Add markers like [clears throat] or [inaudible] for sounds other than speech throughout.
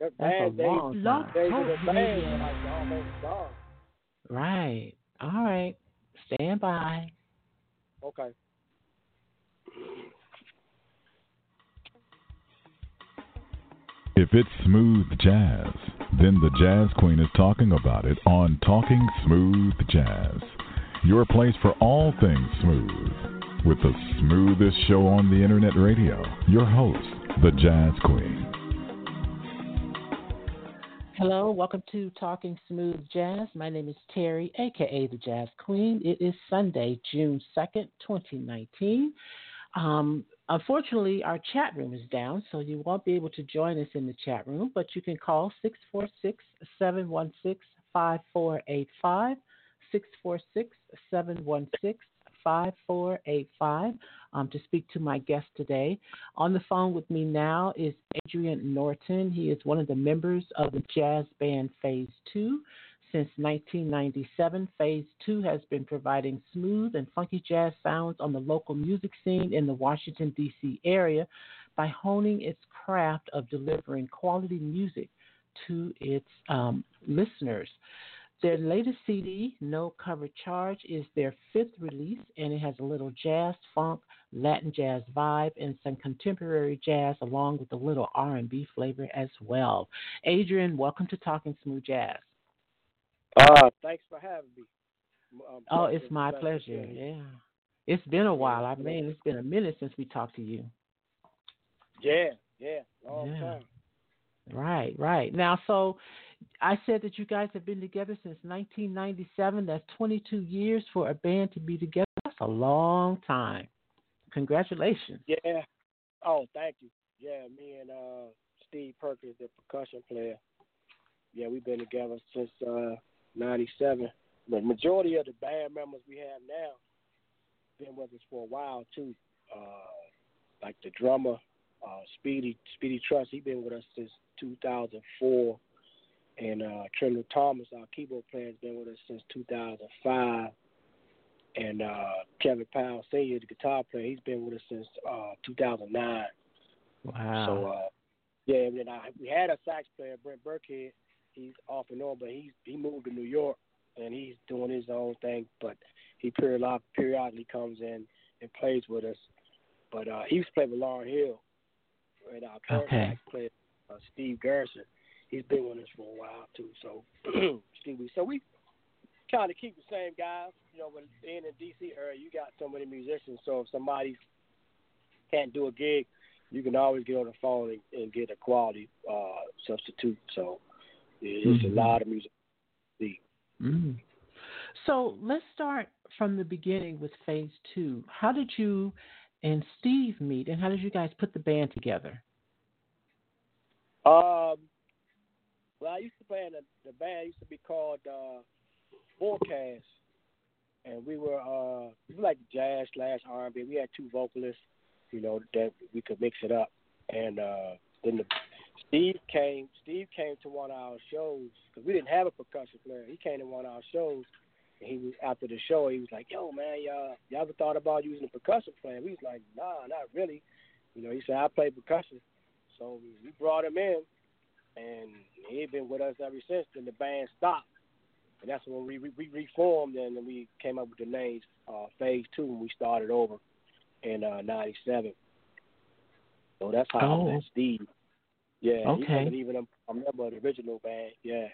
That's band a long days, time. the band are like almost gone. Right. All right. Stand by. Okay. If it's smooth jazz, then the Jazz Queen is talking about it on Talking Smooth Jazz. Your place for all things smooth. With the smoothest show on the internet radio. Your host, the Jazz Queen. Hello, welcome to Talking Smooth Jazz. My name is Terry, aka the Jazz Queen. It is Sunday, June 2nd, 2019. Um, unfortunately, our chat room is down, so you won't be able to join us in the chat room, but you can call 646 716 5485. 646 716 5485 um, to speak to my guest today. On the phone with me now is Adrian Norton. He is one of the members of the jazz band Phaze II. Since 1997, Phaze II has been providing smooth and funky jazz sounds on the local music scene in the Washington, D.C. area by honing its craft of delivering quality music to its um, listeners. Their latest CD, No Cover Charge, is their fifth release, and it has a little jazz, funk, Latin jazz vibe, and some contemporary jazz, along with a little R&B flavor as well. Adrian, welcome to Talking Smooth Jazz. Uh, thanks for having me. Um, oh, it's my pleasure. Yeah, it's been a while. I mean, it's been a minute since we talked to you. Yeah, yeah, long yeah. time. Right, right. Now, so I said that you guys have been together since 1997. That's 22 years for a band to be together. That's a long time. Congratulations. Yeah. Oh, thank you. Yeah, me and uh, Steve Perkins, the percussion player. Yeah, we've been together since uh, 97. The majority of the band members we have now been with us for a while too. Uh, like the drummer, uh, Speedy Speedy Trust, he's been with us since 2004. And uh, Trendle Thomas, our keyboard player, has been with us since 2005. And uh, Kevin Powell Senior, the guitar player, he's been with us since uh, 2009. Wow. So uh, yeah, and then I, we had a sax player, Brent Birckhead. He's off and on, but he's he moved to New York and he's doing his own thing. But he period, periodically comes in and plays with us. But uh, he used to play with Lauryn Hill, and our current okay. sax player, uh, Steve Garrison he's been with us for a while too. So [clears throat] excuse me. So we kind of keep the same guys. You know, when in DC area, you got so many musicians. So if somebody can't do a gig, you can always get on the phone and, and get a quality uh, substitute. So it's mm-hmm. a lot of music. Mm-hmm. So let's start from the beginning with Phaze II. How did you and Steve meet, and how did you guys put the band together? Um, well, I used to play in the, the band used to be called uh, Forecast, and we were uh, we were like jazz slash R and B. We had two vocalists, you know, that we could mix it up. And uh, then the, Steve came. Steve came to one of our shows because we didn't have a percussion player. He came to one of our shows, and he was after the show. He was like, "Yo, man, y'all, y'all ever thought about using a percussion player?" We was like, "Nah, not really." You know, he said, "I play percussion," so we brought him in and he been with us ever since. Then the band stopped, and that's when we we, we reformed, and then we came up with the names uh, Phaze II, and we started over in uh, '97. So that's how oh. I met Steve. Yeah, okay. he even a, a member of the original band. Yeah.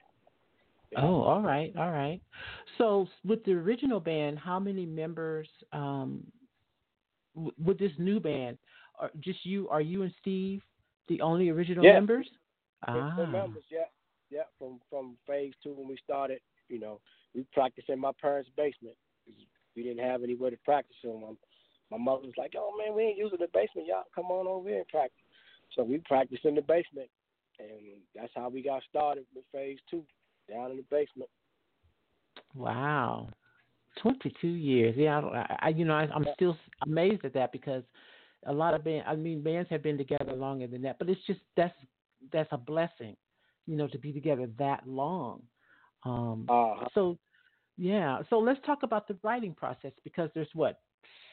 yeah. Oh, all right, all right. So with the original band, how many members? Um, w- with this new band, are just you? Are you and Steve the only original yeah. members? Ah. Members, yeah, yeah. From from Phaze II when we started, you know, we practiced in my parents' basement. We didn't have anywhere to practice in. My, my mother was like, "Oh man, we ain't using the basement. Y'all come on over here and practice." So we practiced in the basement, and that's how we got started with Phaze II, down in the basement. Wow, twenty-two years. Yeah, I, I you know, I, I'm still amazed at that because a lot of band. I mean, bands have been together longer than that, but it's just that's that's a blessing, you know, to be together that long. Um, uh-huh. So, yeah. So let's talk about the writing process because there's what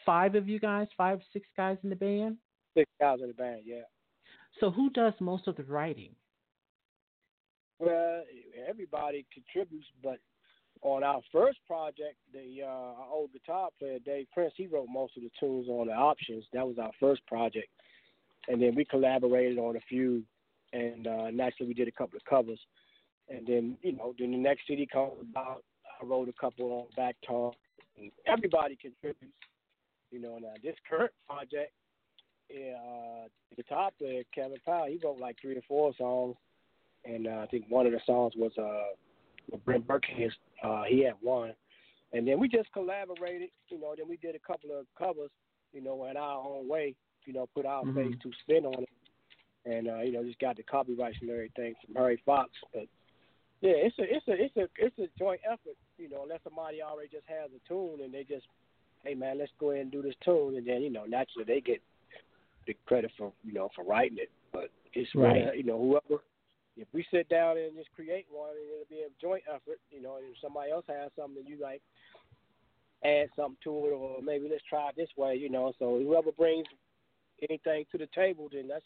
five of you guys, five, six guys in the band. Six guys in the band, yeah. So who does most of the writing? Well, everybody contributes, but on our first project, the uh, our old guitar player Dave Prince, he wrote most of the tunes on the options. That was our first project, and then we collaborated on a few, and uh, naturally we did a couple of covers, and then you know, then the next CD comes about. I wrote a couple on back talk. And everybody contributes, you know. Now this current project, yeah, uh, the guitar player Kevin Powell, he wrote like three or four songs, and uh, I think one of the songs was uh with Brent Birckhead. Uh, he had one, and then we just collaborated. You know, then we did a couple of covers. You know, in our own way. You know, put our Mhm. face to spin on it, and uh, you know, just got the copyrights and everything from Harry Fox. But yeah, it's a it's a it's a it's a joint effort. You know, unless somebody already just has a tune and they just, hey man, let's go ahead and do this tune, and then you know, naturally they get the credit for you know for writing it. But it's Right. really, you know whoever if we sit down and just create one, and it'll be a joint effort. You know, and if somebody else has something you like, add something to it, or maybe let's try it this way. You know, so whoever brings anything to the table, then that's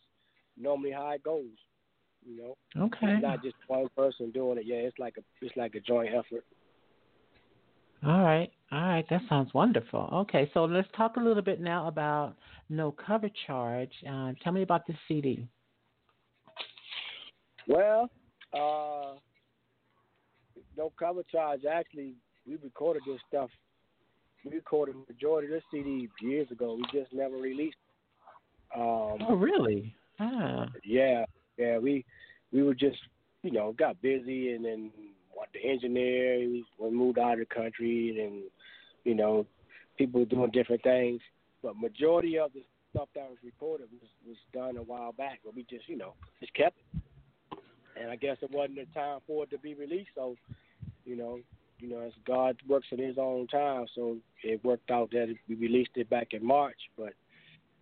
normally how it goes. You know, Okay. it's not just one person doing it. Yeah, it's like a it's like a joint effort. All right. All right. That sounds wonderful. Okay. So let's talk a little bit now about No Cover Charge. Uh, tell me about this CD. Well, uh, no cover charge. Actually, we recorded this stuff. We recorded the majority of this CD years ago. We just never released. Um, Oh, really? Ah. Yeah, yeah. We we were just you know got busy and then what the engineer we, moved out of the country and you know people doing different things. But majority of the stuff that was recorded was was done a while back. But we just you know just kept it. And I guess it wasn't the time for it to be released. So you know you know as God works in His own time. So it worked out that we released it back in March. But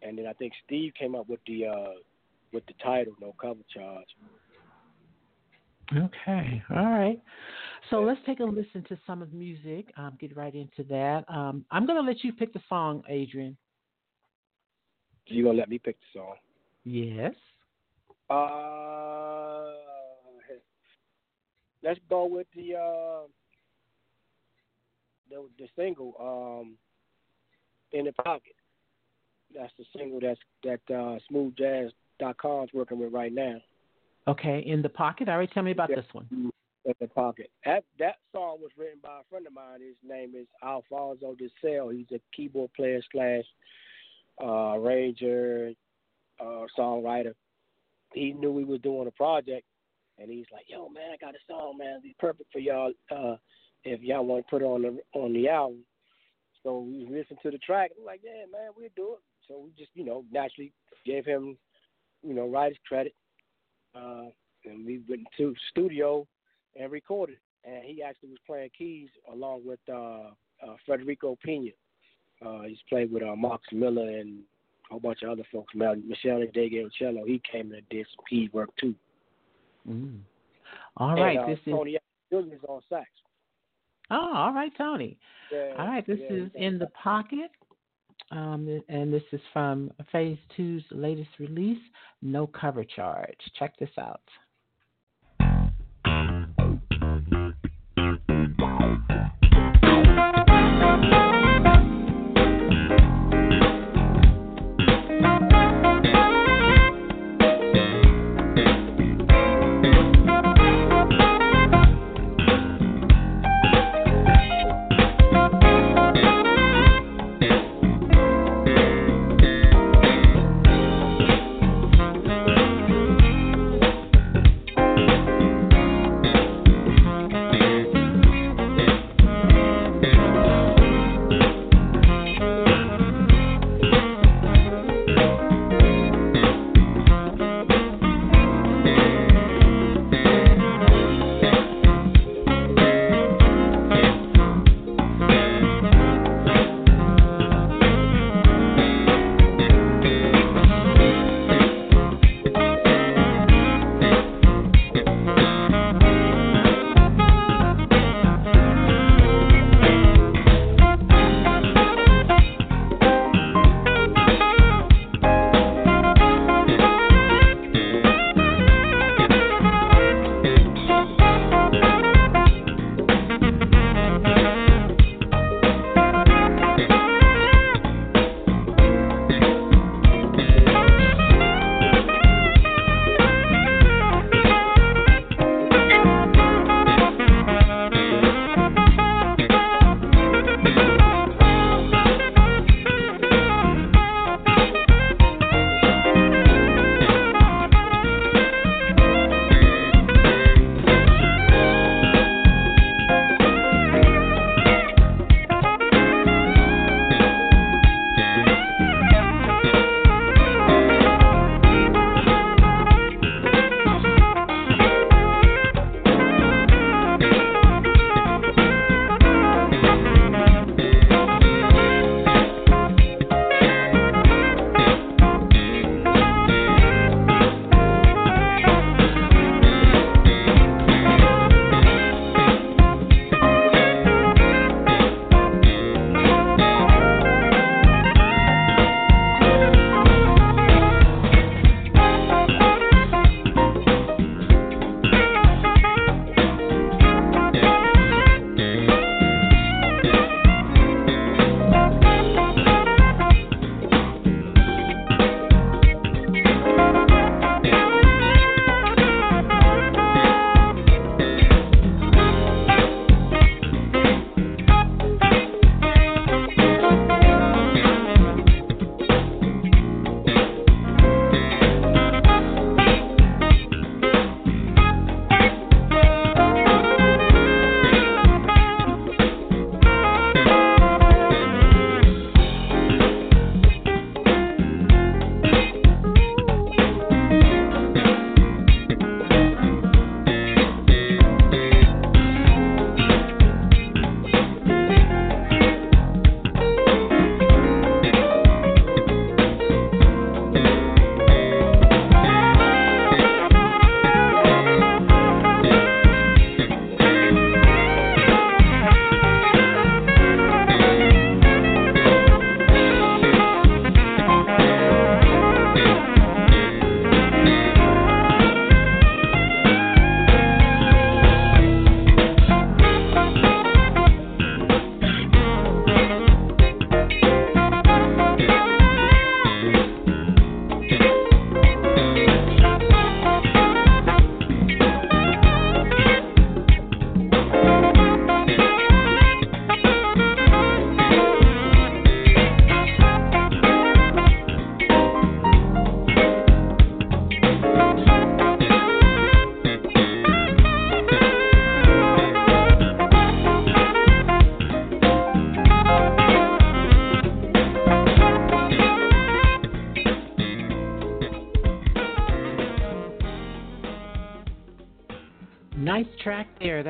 and then I think Steve came up with the uh with the title No Cover Charge. Okay. All right. So let's take a listen to some of the music. Um, get right into that. Um, I'm going to let you pick the song, Adrian. You gonna let me pick the song? Yes. Uh, let's go with the uh the the single um in the pocket. That's the single that's that uh smoothjazz.com is working with right now. Okay. In the pocket. All right. Tell me about Yeah. this one. In the pocket. That that song was written by a friend of mine. His name is Alfonso DeSale. He's a keyboard player slash uh arranger, uh songwriter. He knew we was doing a project and he's like, Yo man, I got a song, man, it'd be perfect for y'all uh if y'all want to put it on the on the album. So we listened to the track and we're like, Yeah, man, we'll do it. So we just, you know, naturally gave him, you know, writer's credit. Uh and we went to studio and recorded. And he actually was playing keys along with uh, uh, Federico Pena. Uh, he's played with uh, Marcus Miller and a whole bunch of other folks. Michelle Dege cello. He came and did some key work too. Mm. All right. And, uh, this is. Tony on sax. Oh, all right, Tony. Yeah, All right. This yeah, is in the pocket. Um, and this is from Phaze II's latest release, No Cover Charge. Check this out.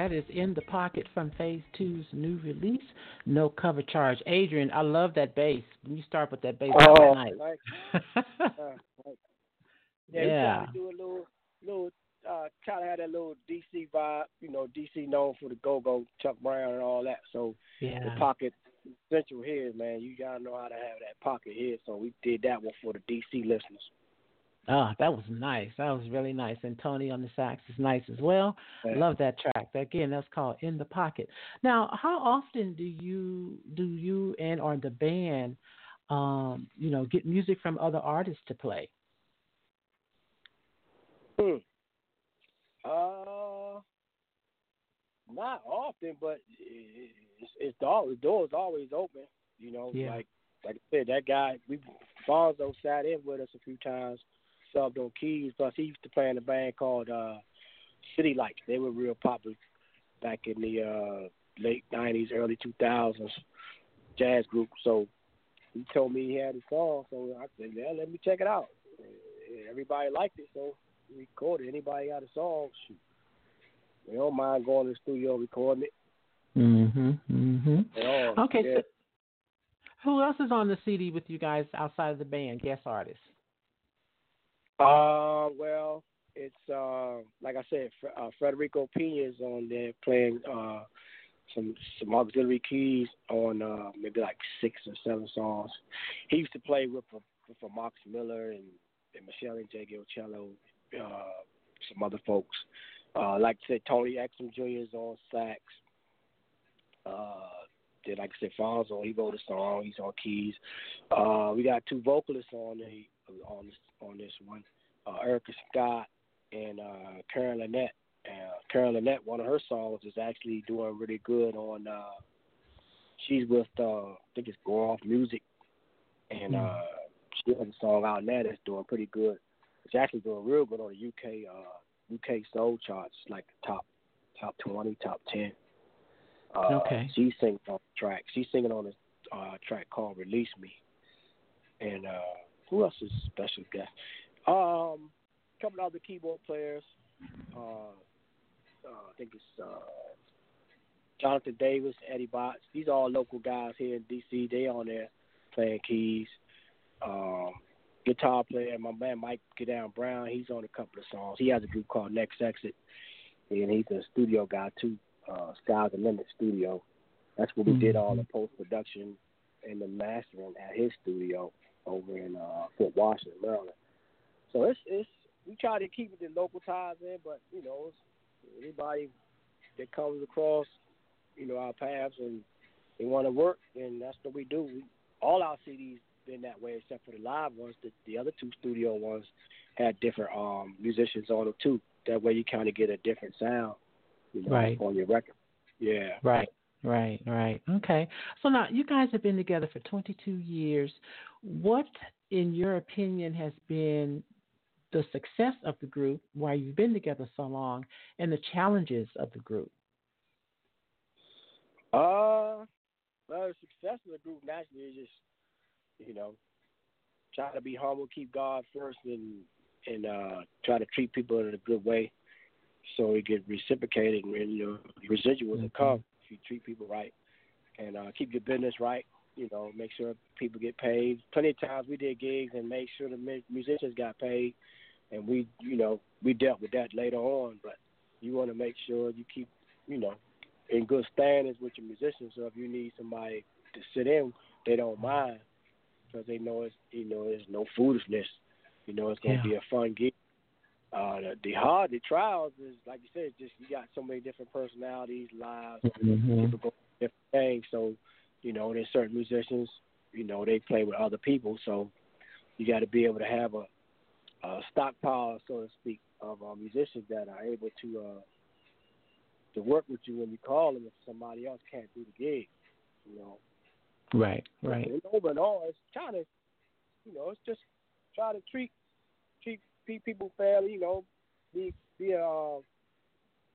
That is in the pocket from Phaze II's new release, No Cover Charge. Adrian, I love that bass. When you start with that bass, oh, nice. nice. [laughs] uh, Yeah, yeah. do a little, little, uh, try to have that little DC vibe. You know, DC known for the go-go, Chuck Brown, and all that. So yeah. the pocket central here, man. You gotta know how to have that pocket here. So we did that one for the DC listeners. Oh, that was nice. That was really nice. And Tony on the sax is nice as well. Yeah. Love that track. Again, that's called In the Pocket. Now, how often do you do you and or the band um, you know, get music from other artists to play? Hmm. Uh not often, but it's, it's the, the door's always open. You know, yeah. like like I said, that guy we Fonzo sat in with us a few times subbed on keys. Plus, he used to play in a band called uh, City Lights. They were real popular back in the uh, late '90s, early 2000s jazz group. So he told me he had a song, so I said, "Yeah, let me check it out." Everybody liked it, so we recorded. Anybody got a song? Shoot. We don't mind going to the studio recording it. Mhm. Mhm. Okay. Yeah. So who else is on the CD with you guys outside of the band? Guest artists. Uh, well, it's uh, like I said, uh, Federico Pena is on there playing uh, some some auxiliary keys on uh, maybe like six or seven songs. He used to play with uh, with uh, Miller and, and Meshell Ndegeocello, uh, some other folks. Uh, like I said, Tony Exum Jr. is on sax. Uh, then, like I said, Fonzo, he wrote a song. He's on keys. Uh, we got two vocalists on the on this on this one, uh, Erica Scott and uh, Karen Lynette. Uh, Karen Lynette, one of her songs is actually doing really good on. Uh, she's with uh, I think it's Go Off Music, and mm. uh, she has a song out now that's doing pretty good. It's actually doing real good on the UK uh, UK soul charts, like top top twenty, top ten. Uh, okay. She's singing on the track. She's singing on a uh, track called "Release Me," and uh, who else is a special guest? Um, a couple of other keyboard players. Uh, uh, I think it's uh, Jonathan Davis, Eddie Botts. These are all local guys here in DC. They on there playing keys. Um, guitar player, my man Mike Down Brown. He's on a couple of songs. He has a group called Next Exit, and he's a studio guy too. Uh, Sky's the Limit Studio. That's where we mm-hmm. did all the post production and the mastering at his studio over in uh, Fort Washington, Maryland. So it's it's we try to keep it the local ties in, but you know, anybody that comes across, you know, our paths and they want to work, and that's what we do. We, all our CDs been that way, except for the live ones. The, the other two studio ones had different um, musicians on them too. That way, you kind of get a different sound, you know, right. on your record. Yeah. Right. Right, right. Okay. So now you guys have been together for 22 years. What, in your opinion, has been the success of the group while you've been together so long and the challenges of the group? Uh, well, the success of the group naturally is just, you know, try to be humble, keep God first, and and uh, try to treat people in a good way, so it get reciprocated and you know residuals mm-hmm. will come if you treat people right, and uh, keep your business right you know, make sure people get paid. Plenty of times we did gigs and made sure the musicians got paid, and we, you know, we dealt with that later on. But you want to make sure you keep, you know, in good standings with your musicians. So if you need somebody to sit in, they don't mind because they know it's, you know, there's no foolishness. You know, it's going to yeah. be a fun gig. Uh, the, the hard, the trials is like you said, just you got so many different personalities, lives, mm-hmm. go different things. So you know, there's certain musicians, you know, they play with other people, so you got to be able to have a, a stockpile, so to speak, of uh, musicians that are able to uh, to work with you when you call them if somebody else can't do the gig, you know. Right, right. And over and all, it's trying to, you know, it's just try to treat treat treat people fairly, you know, be be uh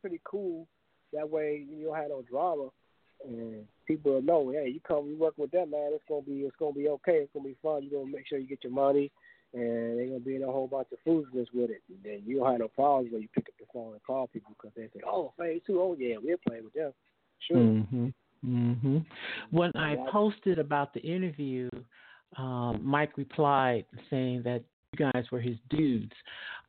pretty cool. That way you don't have no drama and people will know, hey, you come, you work with them, man. It's gonna be, it's gonna be okay. It's gonna be fun. You're gonna make sure you get your money, and they're gonna be in a whole bunch of foolishness with it. And then you don't have no problems when you pick up the phone and call people because they say, "Oh, Phaze II, oh yeah, we're playing with them." Sure. Mhm. Mhm. When I posted about the interview, um, Mike replied saying that you guys were his dudes.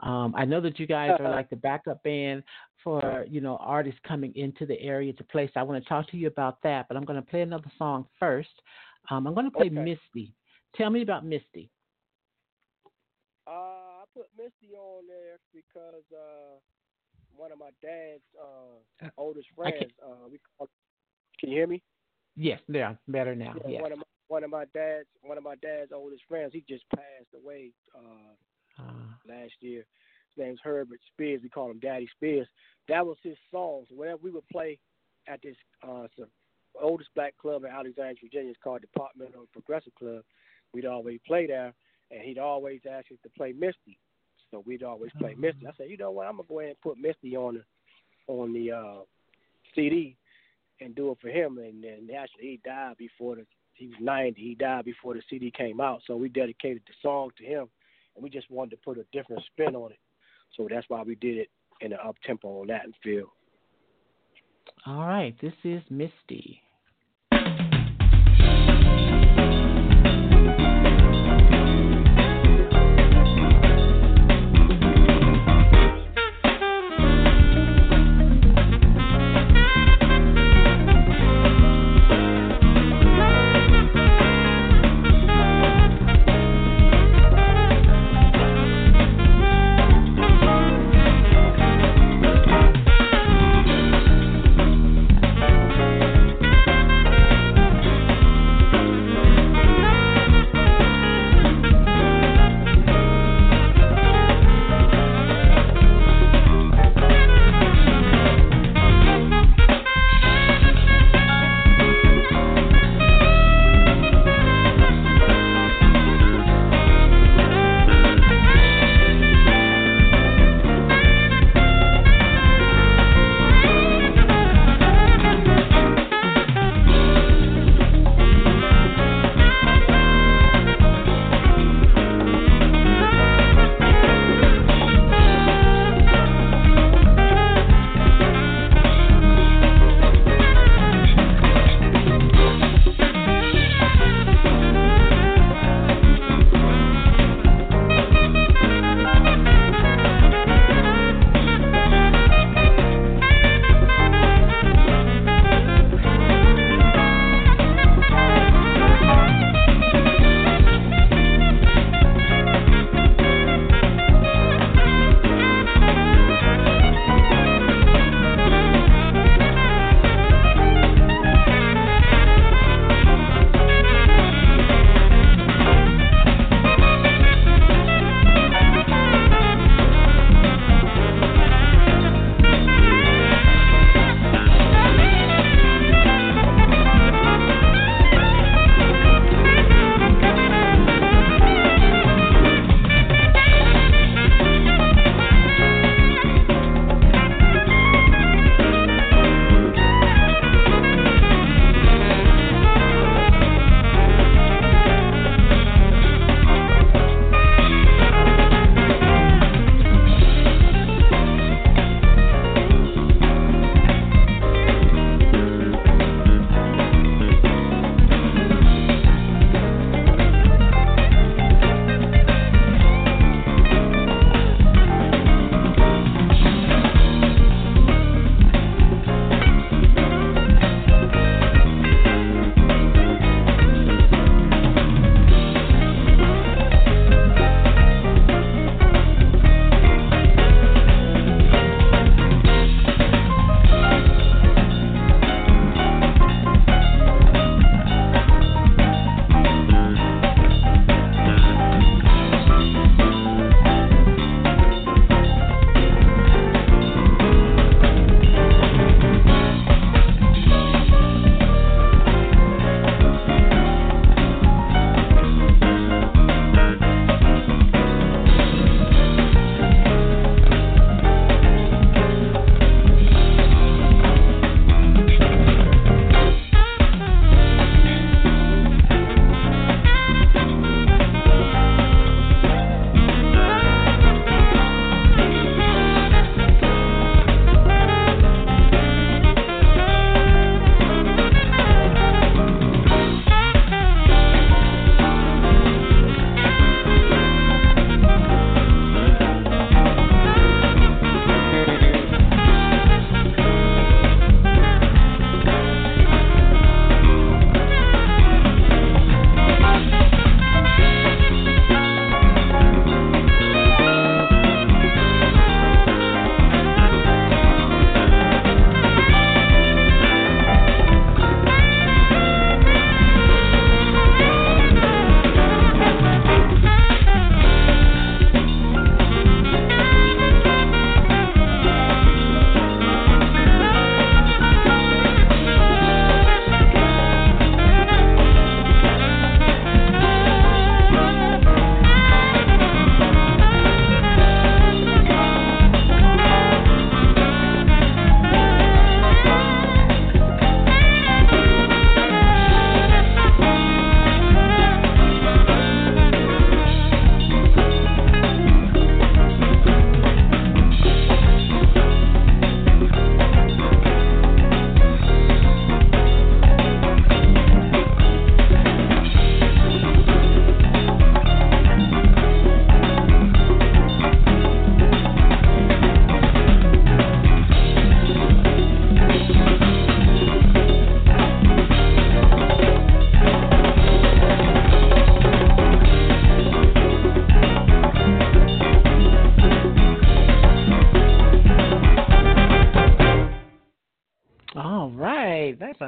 Um, I know that you guys are like the backup band for you know artists coming into the area to play. So I want to talk to you about that. But I'm going to play another song first. Um, I'm going to play Okay. Misty. Tell me about Misty. Uh, I put Misty on there because uh, one of my dad's uh, oldest I can't- friends. Uh, we call. Can you hear me? Yes, yeah, better now. Yeah, Yes. One of my one of my dad's one of my dad's oldest friends. He just passed away uh, Uh, last year. His name's Herbert Spears. We call him Daddy Spears. That was his song. So whenever we would play at this uh, oldest black club in Alexandria, Virginia, it's called Departmental Progressive Club. We'd always play there, and he'd always ask us to play Misty. So we'd always play Misty. I said, you know what? I'm gonna go ahead and put Misty on the on the uh, CD and do it for him. And then actually, he died before the he was 90. He died before the CD came out. So we dedicated the song to him, and we just wanted to put a different spin on it. So that's why we did it in an up tempo Latin feel. all right, this is Misty.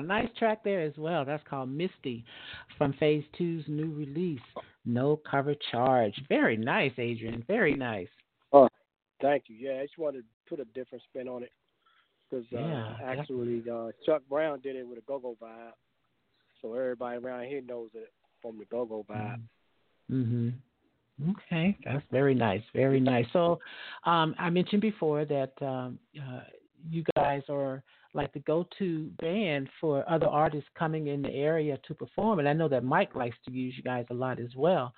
Nice track there as well. That's called Misty from Phaze II's new release, No Cover Charge. Very nice, Adrian. Very nice. Oh, thank you. Yeah, I just wanted to put a different spin on it because uh, Yeah, actually uh, Chuck Brown did it with a go-go vibe, so everybody around here knows it from the go-go vibe. Mm-hmm. Okay, that's very nice. Very nice. So, um, I mentioned before that um, uh, you guys are like the go-to band for other artists coming in the area to perform, and I know that Mike likes to use you guys a lot as well.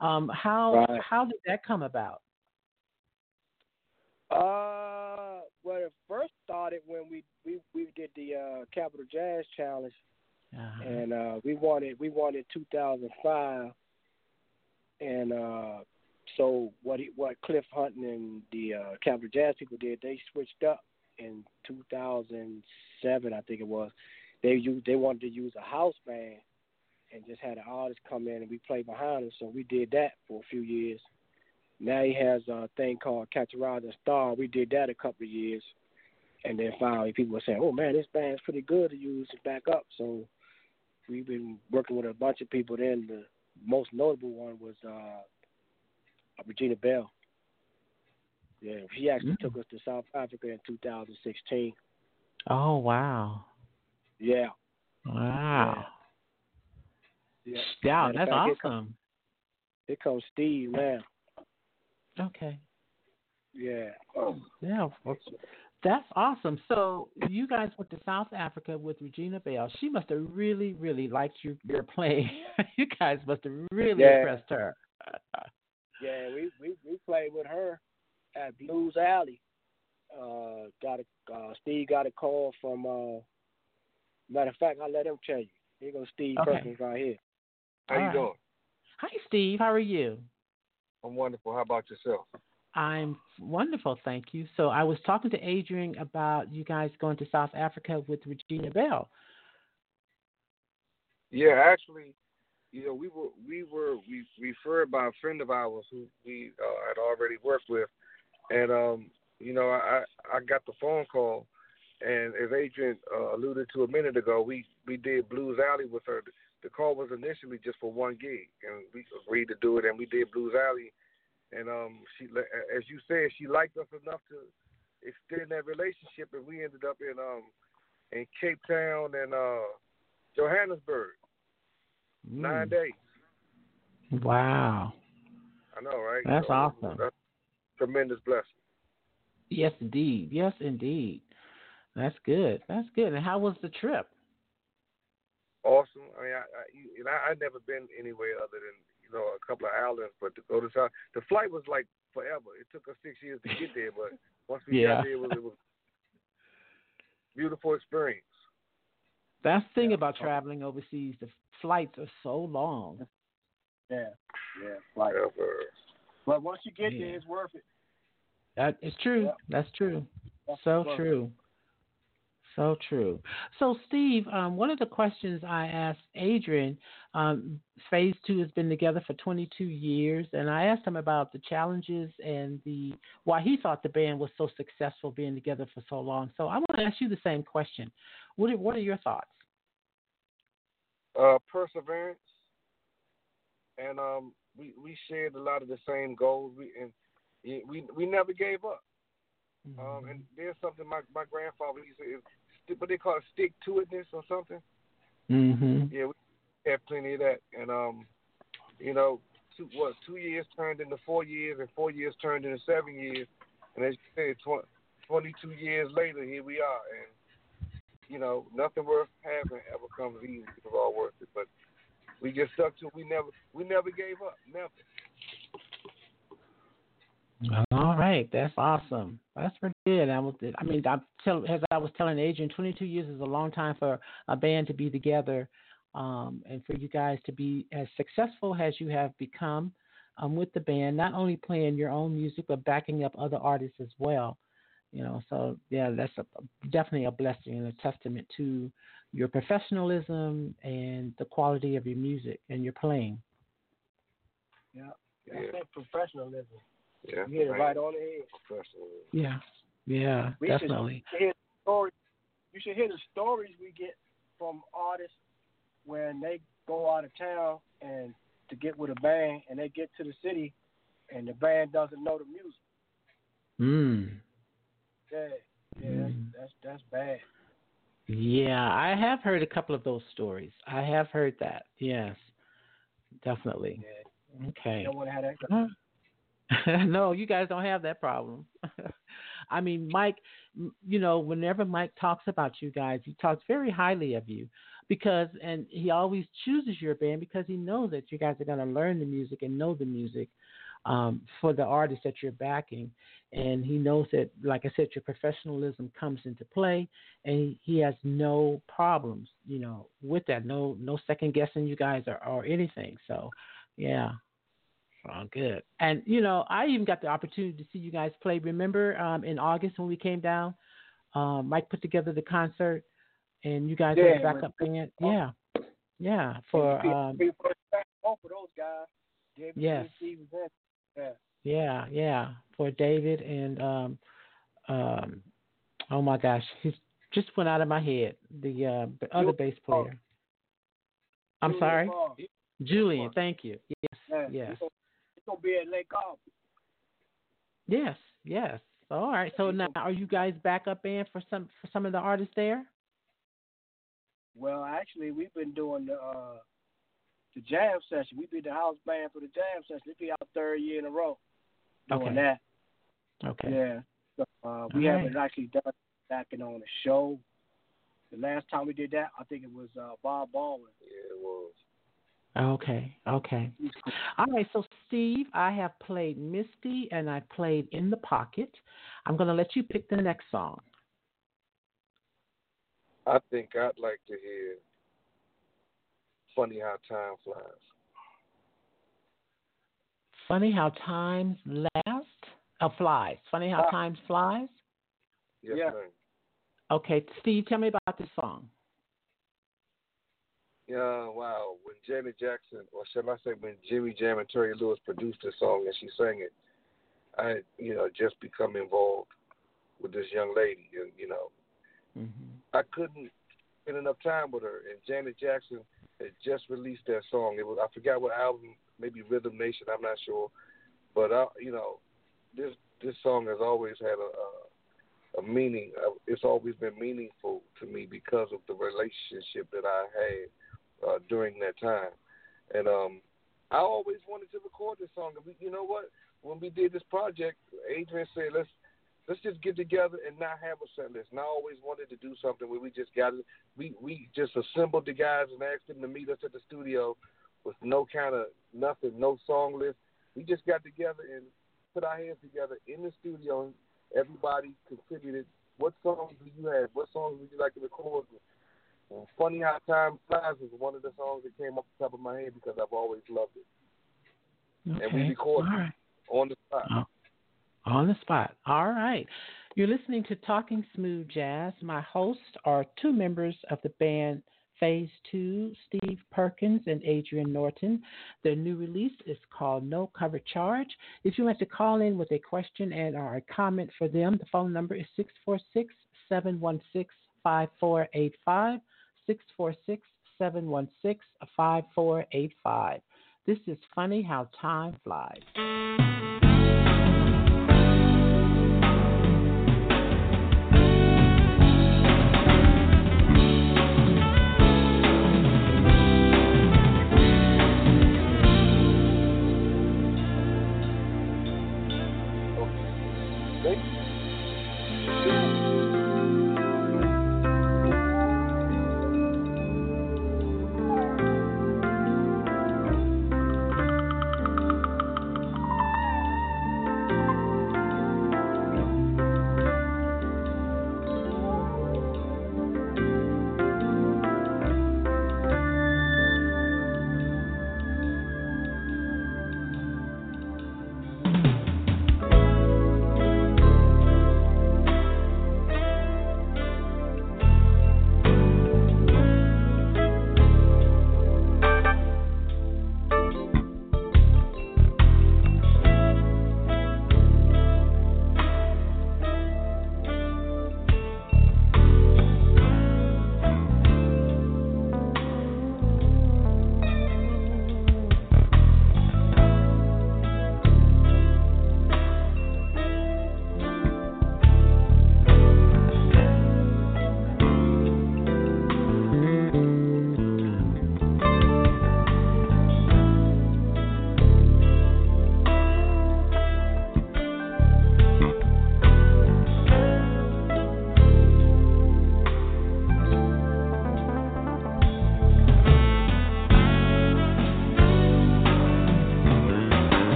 Um, how Right. how did that come about? Uh, well, it first started when we we we did the uh, Capital Jazz Challenge, Uh-huh. and uh, we wanted. We won it 2005, and uh, so what he, what Cliff Hunting and the uh, Capital Jazz people did, they switched up in 2007, I think it was. They used, they wanted to use a house band and just had an artist come in and we played behind him. So we did that for a few years. Now he has a thing called Catch a Rising Star. We did that a couple of years, and then finally people were saying, "Oh man, this band's pretty good to use to back up." So we've been working with a bunch of people. Then the most notable one was uh, Regina Belle. Yeah, she actually Mm. took us to South Africa in 2016. Oh wow, Yeah, wow, yeah. yeah, that's fact, here awesome. Here comes Steve now. Okay. Yeah. Yeah, that's awesome. So you guys went to South Africa with Regina Belle. She must have really, really liked you, your playing. [laughs] you guys must have really Yeah. impressed her. [laughs] Yeah, we, we we played with her at Blues Alley. Uh, got a uh, Steve got a call from. Uh, matter of fact, I'll let him tell you. Here goes Steve Okay. Perkins right here. How All you right. doing? Hi, Steve. How are you? I'm wonderful. How about yourself? I'm wonderful, thank you. So I was talking to Adrian about you guys going to South Africa with Regina Belle. Yeah, actually, you know, we were we were we referred by a friend of ours who we uh, had already worked with, and um, you know, I I got the phone call, and as Adrian uh, alluded to a minute ago, we we did Blues Alley with her. The call was initially just for one gig, and we agreed to do it, and we did Blues Alley, and um, she as you said, she liked us enough to extend that relationship, and we ended up in um in Cape Town and uh Johannesburg. Nine Mm, days. Wow. I know, right? That's So, awesome. That's tremendous blessing. Yes, indeed. Yes, indeed. That's good. That's good. And how was the trip? Awesome. I mean, I, I, you- and I, I'd never been anywhere other than you know a couple of islands, but to go to South, the flight was like forever. It took us six years to get there, but [laughs] once we Yeah. got there, it was, it was beautiful experience. That's the thing Yeah. about traveling overseas. The flights are so long. Yeah. Yeah. Like, Yeah, for- but once you get Yeah. there, it's worth it. That is true. Yeah. That's true. That's So true. So true. So, Steve, um, one of the questions I asked Adrian, um, Phaze II has been together for 22 years, and I asked him about the challenges and the why he thought the band was so successful being together for so long. So, I want to ask you the same question. What are, What are your thoughts? uh, perseverance, and um, we we shared a lot of the same goals. We and we we never gave up. Um, and there's something my my grandfather used to say, what they call it, stick to itness or something. mm-hmm. Yeah, we have plenty of that, and um, you know, two what two years turned into four years, and four years turned into seven years, and as you said, tw- 22 years later, here we are, and you know, nothing worth having ever comes easy. It's all worth it, but we just stuck to. We never we never gave up, never. All right, that's awesome. That's pretty good. I was, I mean, I tell as I was telling Adrian, 22 years is a long time for a band to be together, um, and for you guys to be as successful as you have become um, with the band. Not only playing your own music, but backing up other artists as well. You know, so yeah, that's a, definitely a blessing and a testament to your professionalism and the quality of your music and your playing. Yeah. Yeah. That's that professionalism. Yeah, You hit it right on the head. Professional. Yeah, yeah, We definitely. You hear the. You you should hear the stories we get from artists when they go out of town and to get with a band and they get to the city and the band doesn't know the music. Mm. Yeah, yeah, mm. that's, that's that's bad. Yeah, I have heard a couple of those stories. I have heard that. Yes, definitely. Yeah. Okay. You don't want to have that. [laughs] [laughs] no, you guys don't have that problem. [laughs] I mean, Mike, you know, whenever Mike talks about you guys, he talks very highly of you because, and he always chooses your band because he knows that you guys are going to learn the music and know the music um, for the artist that you're backing. And he knows that, like I said, your professionalism comes into play, and he, has no problems, you know, with that. No, no second guessing you guys or, or anything. So, yeah, Oh, good. And you know, I even got the opportunity to see you guys play. Remember um, in August when we came down, um, Mike put together the concert, and you guys yeah, had backup band. Yeah, yeah. For um, both of those guys. David yes. Yeah. Yeah, yeah. For David and um, um, oh my gosh, he just went out of my head. The uh, the other bass player. I'm Julian sorry. Julian. Thank you. Yes, yeah. yes gonna be at Lake Cobb. Yes, yes. All right. So now, are you guys backup band for some for some of the artists there? Well, actually, we've been doing the uh, the jam session. We be the house band for the jam session. It be our third year in a row doing okay. that. Okay. Yeah. So, uh, we haven't actually done backing on a show. The last time we did that, I think it was uh, Bob Baldwin. Yeah, it was. Okay, okay. All right, so Steve, I have played Misty and I played In the Pocket. I'm going to let you pick the next song. I think I'd like to hear Funny How Time Flies. Funny How Time Last? Oh, flies. Funny How ah. Time Flies? Yes, yeah. ma'am. Okay, Steve, tell me about this song. Yeah, wow. When Janet Jackson, or shall I say, when Jimmy Jam and Terry Lewis produced this song and she sang it, I, you know, just become involved with this young lady, and you know, mm-hmm. I couldn't spend enough time with her. And Janet Jackson had just released that song. It was I forgot what album, maybe Rhythm Nation. I'm not sure, but I, you know, this this song has always had a, a, a meaning. It's always been meaningful to me because of the relationship that I had uh, during that time. And um, I always wanted to record this song. You know what? When we did this project, Adrian said, "Let's let's just get together and not have a set list." And I always wanted to do something where we just got we we just assembled the guys and asked them to meet us at the studio with no kind of nothing, no song list. We just got together and put our hands together in the studio. and Everybody contributed. What songs do you have? What songs would you like to record? Funny How Time Flies is one of the songs that came off the top of my head because I've always loved it. Okay. And we recorded right. on the spot. Oh, on the spot. All right. You're listening to Talking Smooth Jazz. My hosts are two members of the band Phaze II, Steve Perkins and Adrian Norton. Their new release is called No Cover Charge. If you want to call in with a question and or a comment for them, the phone number is 646 716 5485. 646 716 5485. This is Funny How Time Flies.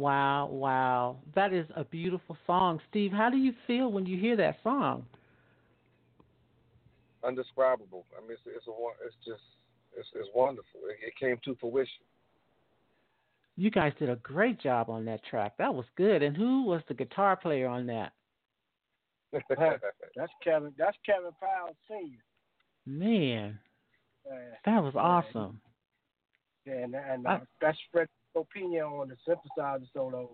Wow, wow, wow. That is a beautiful song. Steve, how do you feel when you hear that song? Undescribable. I mean, it's it's a it's just it's it's wonderful. It, it came to fruition. You guys did a great job on that track. That was good. And who was the guitar player on that? [laughs] that's Kevin. That's Kevin Powell Senior. Man, uh, that was awesome. And, and uh, that's Fred opinion on the synthesizer solo.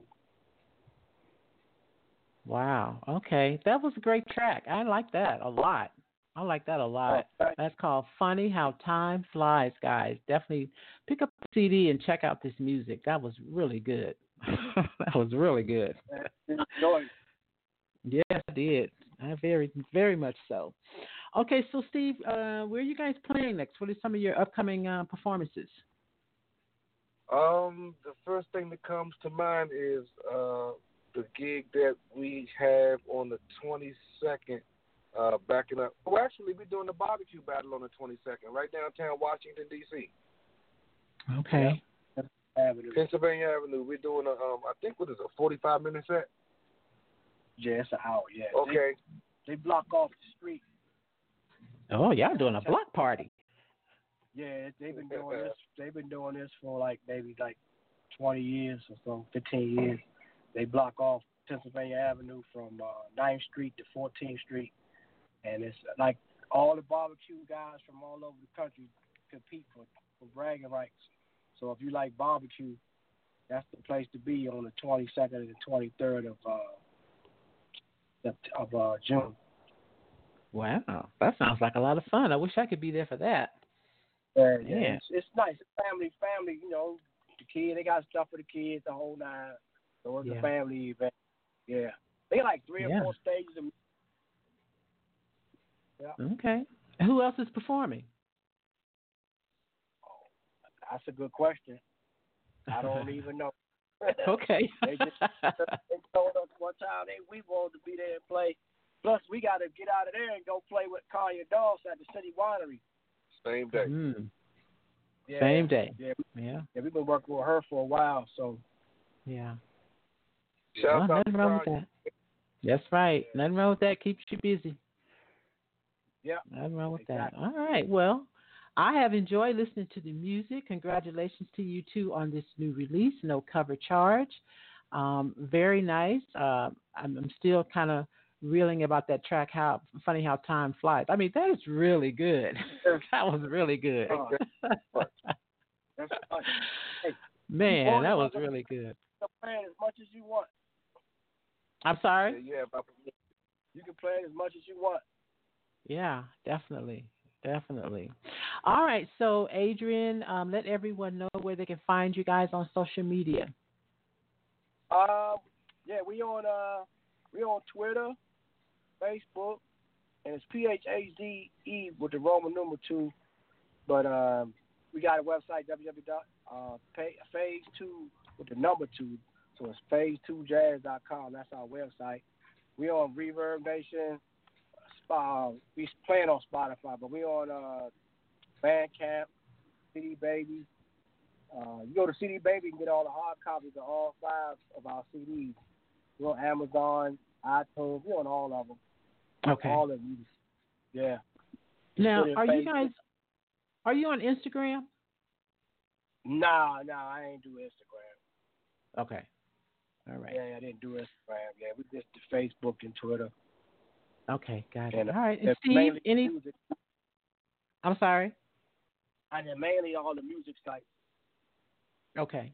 Wow. Okay, that was a great track. I like that a lot. I like that a lot. That's called Funny How Time Flies, guys. Definitely pick up the CD and check out this music. That was really good. [laughs] that was really good. [laughs] yes, I did. I very, very much so. Okay, so Steve, uh, where are you guys playing next? What are some of your upcoming uh, performances? Um, the first thing that comes to mind is uh, the gig that we have on the 22nd, uh, backing up. Well, actually, we're doing the barbecue battle on the 22nd, right downtown Washington, D.C. Okay. Avenue. Pennsylvania Avenue. We're doing a, um, I think what is it, a 45 minute set? Yeah, it's an hour. Yeah. Okay. They, they block off the street. Oh, y'all doing a block party? Yeah, they've been doing this. They've been doing this for like maybe like 20 years or so, 15 years. They block off Pennsylvania Avenue from uh, 9th Street to 14th Street, and it's like all the barbecue guys from all over the country compete for, for bragging rights. So if you like barbecue, that's the place to be on the 22nd and the 23rd of uh, of uh, June. Wow, that sounds like a lot of fun. I wish I could be there for that. Yeah, yeah. It's, it's nice. Family, family. You know, the kid. They got stuff for the kids, the whole nine. So it's yeah. a family event. Yeah, they like three or yeah. four stages. Of... Yeah. Okay. Who else is performing? Oh, that's a good question. I don't [laughs] even know. [laughs] okay. they just they told us one time they we wanted to be there and play. Plus, we got to get out of there and go play with Kanye Doss at the City Winery. Same day. Mm. Yeah, Same day. Yeah, yeah. Yeah, we've been working with her for a while, so. Yeah. Shout well, nothing wrong with that. That's right. Yeah. Nothing wrong with that. Keeps you busy. Yeah. Nothing wrong with exactly. that. All right. Well, I have enjoyed listening to the music. Congratulations to you two on this new release, No Cover Charge. Um, very nice. Uh, I'm, I'm still kind of reeling about that track. How funny how time flies. I mean, that is really good. [laughs] that was really good. Oh, that's hey, Man, that was really good. As much as you want. I'm sorry. Yeah, you can play as much as you want. Yeah, definitely, definitely. All right, so Adrian, um, let everyone know where they can find you guys on social media. Um, yeah, we on uh, we on Twitter, Facebook, and it's P H A Z E with the Roman number two. But um, we got a website www. Uh, phase two with the number two, so it's phaze2jazz.com. That's our website. We on Reverb Nation. Uh, we playing on Spotify, but we on uh, Bandcamp, CD Baby. Uh, you go to CD Baby and get all the hard copies of all five of our CDs. We're on Amazon, iTunes. We're on all of them. Okay. All of them. Yeah. Now, are you guys? Are you on Instagram? Nah, nah, I ain't do Instagram. Okay. All right. Yeah, I didn't do Instagram. Yeah, we just did Facebook and Twitter. Okay, got it. And, uh, all right. And Steve, any? Music. I'm sorry. I then mainly all the music sites. Okay.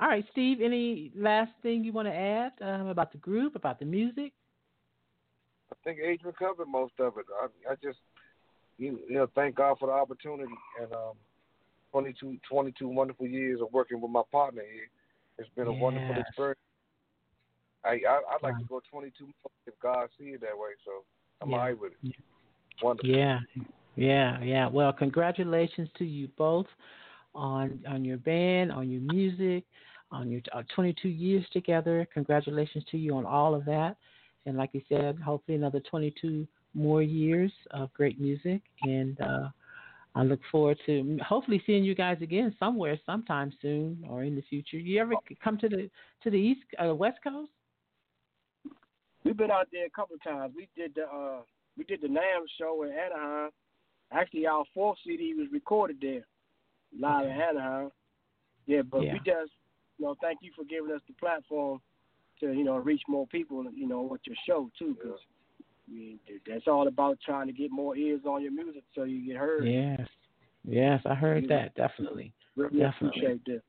All right, Steve. Any last thing you want to add um, about the group, about the music? I think Adrian covered most of it. I, I just, you, you know, thank God for the opportunity and um, 22, 22 wonderful years of working with my partner here. It's been a yes. wonderful experience. I, I I'd like to go 22 months if God sees it that way. So I'm yeah. all right with it. Wonderful. Yeah, yeah, yeah. Well, congratulations to you both on on your band, on your music, on your uh, 22 years together. Congratulations to you on all of that. And like you said, hopefully another 22 more years of great music. And uh, I look forward to hopefully seeing you guys again somewhere sometime soon or in the future. You ever come to the to the east uh, west coast? We've been out there a couple of times. We did the uh we did the NAMM show in Anaheim. Actually, our fourth CD was recorded there, live okay. in Anaheim. Yeah, but yeah. we just you know thank you for giving us the platform to you know reach more people. You know with your show too, because I mean, that's all about trying to get more ears on your music so you get heard. Yes, yes, I heard you that definitely. Really definitely. appreciate that.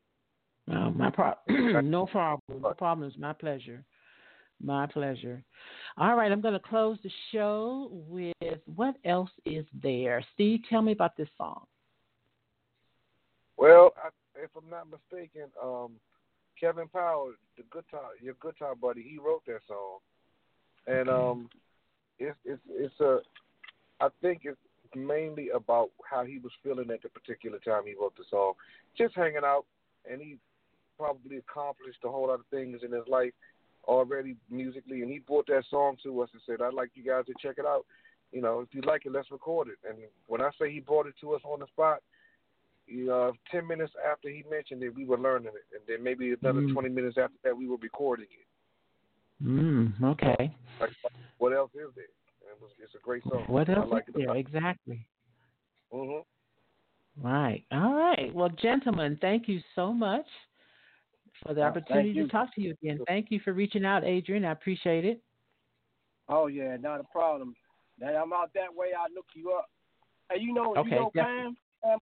No, my pro- [clears throat] no problem. No problem. It's my pleasure. My pleasure. All right, I'm going to close the show with what else is there? Steve, tell me about this song. Well, I, if I'm not mistaken, um, Kevin Powell, the guitar, your guitar buddy, he wrote that song, and um, it's it's it's a I think it's mainly about how he was feeling at the particular time he wrote the song. Just hanging out and he probably accomplished a whole lot of things in his life already musically and he brought that song to us and said, I'd like you guys to check it out. You know, if you like it, let's record it. And when I say he brought it to us on the spot, you know, ten minutes after he mentioned it, we were learning it, and then maybe another mm. twenty minutes after that, we were recording it. Mm, okay. Like, what else is there? It was, it's a great song. What else like is there? Exactly. Mhm. Right. All right. Well, gentlemen, thank you so much for the opportunity to talk to you again. Thank you for reaching out, Adrian. I appreciate it. Oh yeah, not a problem. That I'm out that way. I look you up. Hey, you know, okay, you know Pam, Pam Black.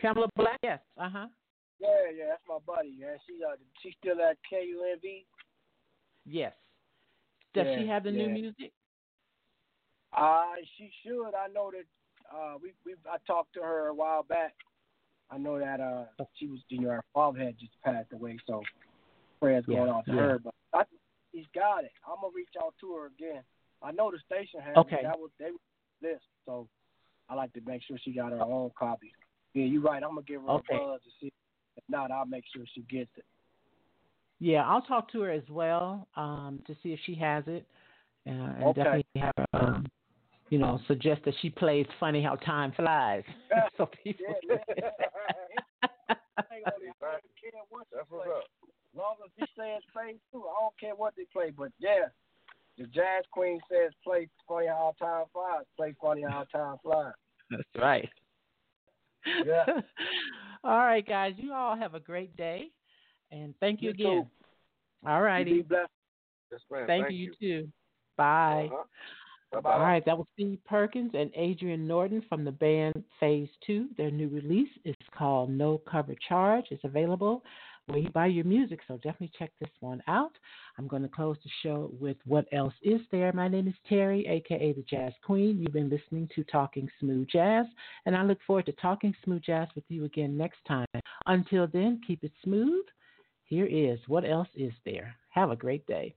Pamela Black. Yes. Uh huh. Yeah, yeah, that's my buddy. Yeah, she uh, she's still at KUNV. Yes. Does yeah, she have the yeah. new music? Uh, she should. I know that. Uh, we we I talked to her a while back. I know that uh she was you know her father had just passed away, so prayers yeah, going out to yeah. her. But I she's got it. I'm gonna reach out to her again. I know the station has okay. it. That was they this, so I like to make sure she got her own copy. Yeah, you're right. I'm gonna give her okay. a buzz to see. If not, I'll make sure she gets it. Yeah, I'll talk to her as well um, to see if she has it, uh, and okay. definitely have her, um, you know, suggest that she plays "Funny How Time Flies" [laughs] [laughs] so people. Yeah, [laughs] That's what's up. As long as he says play too, I don't care what they play. But yeah, the jazz queen says play "Funny How Time Flies." Play "Funny How Time Flies." That's right. Yeah. [laughs] all right, guys. You all have a great day. And thank you, you again. Too. All righty. Be blessed. Yes. Thank, Thank you, you, too. Bye. Uh-huh. All right, that was Steve Perkins and Adrian Norton from the band Phaze II. Their new release is called No Cover Charge. It's available where you buy your music, so definitely check this one out. I'm going to close the show with What Else Is There? My name is Terry, aka the Jazz Queen. You've been listening to Talking Smooth Jazz, and I look forward to talking smooth jazz with you again next time. Until then, keep it smooth here is What Else Is There? Have a great day.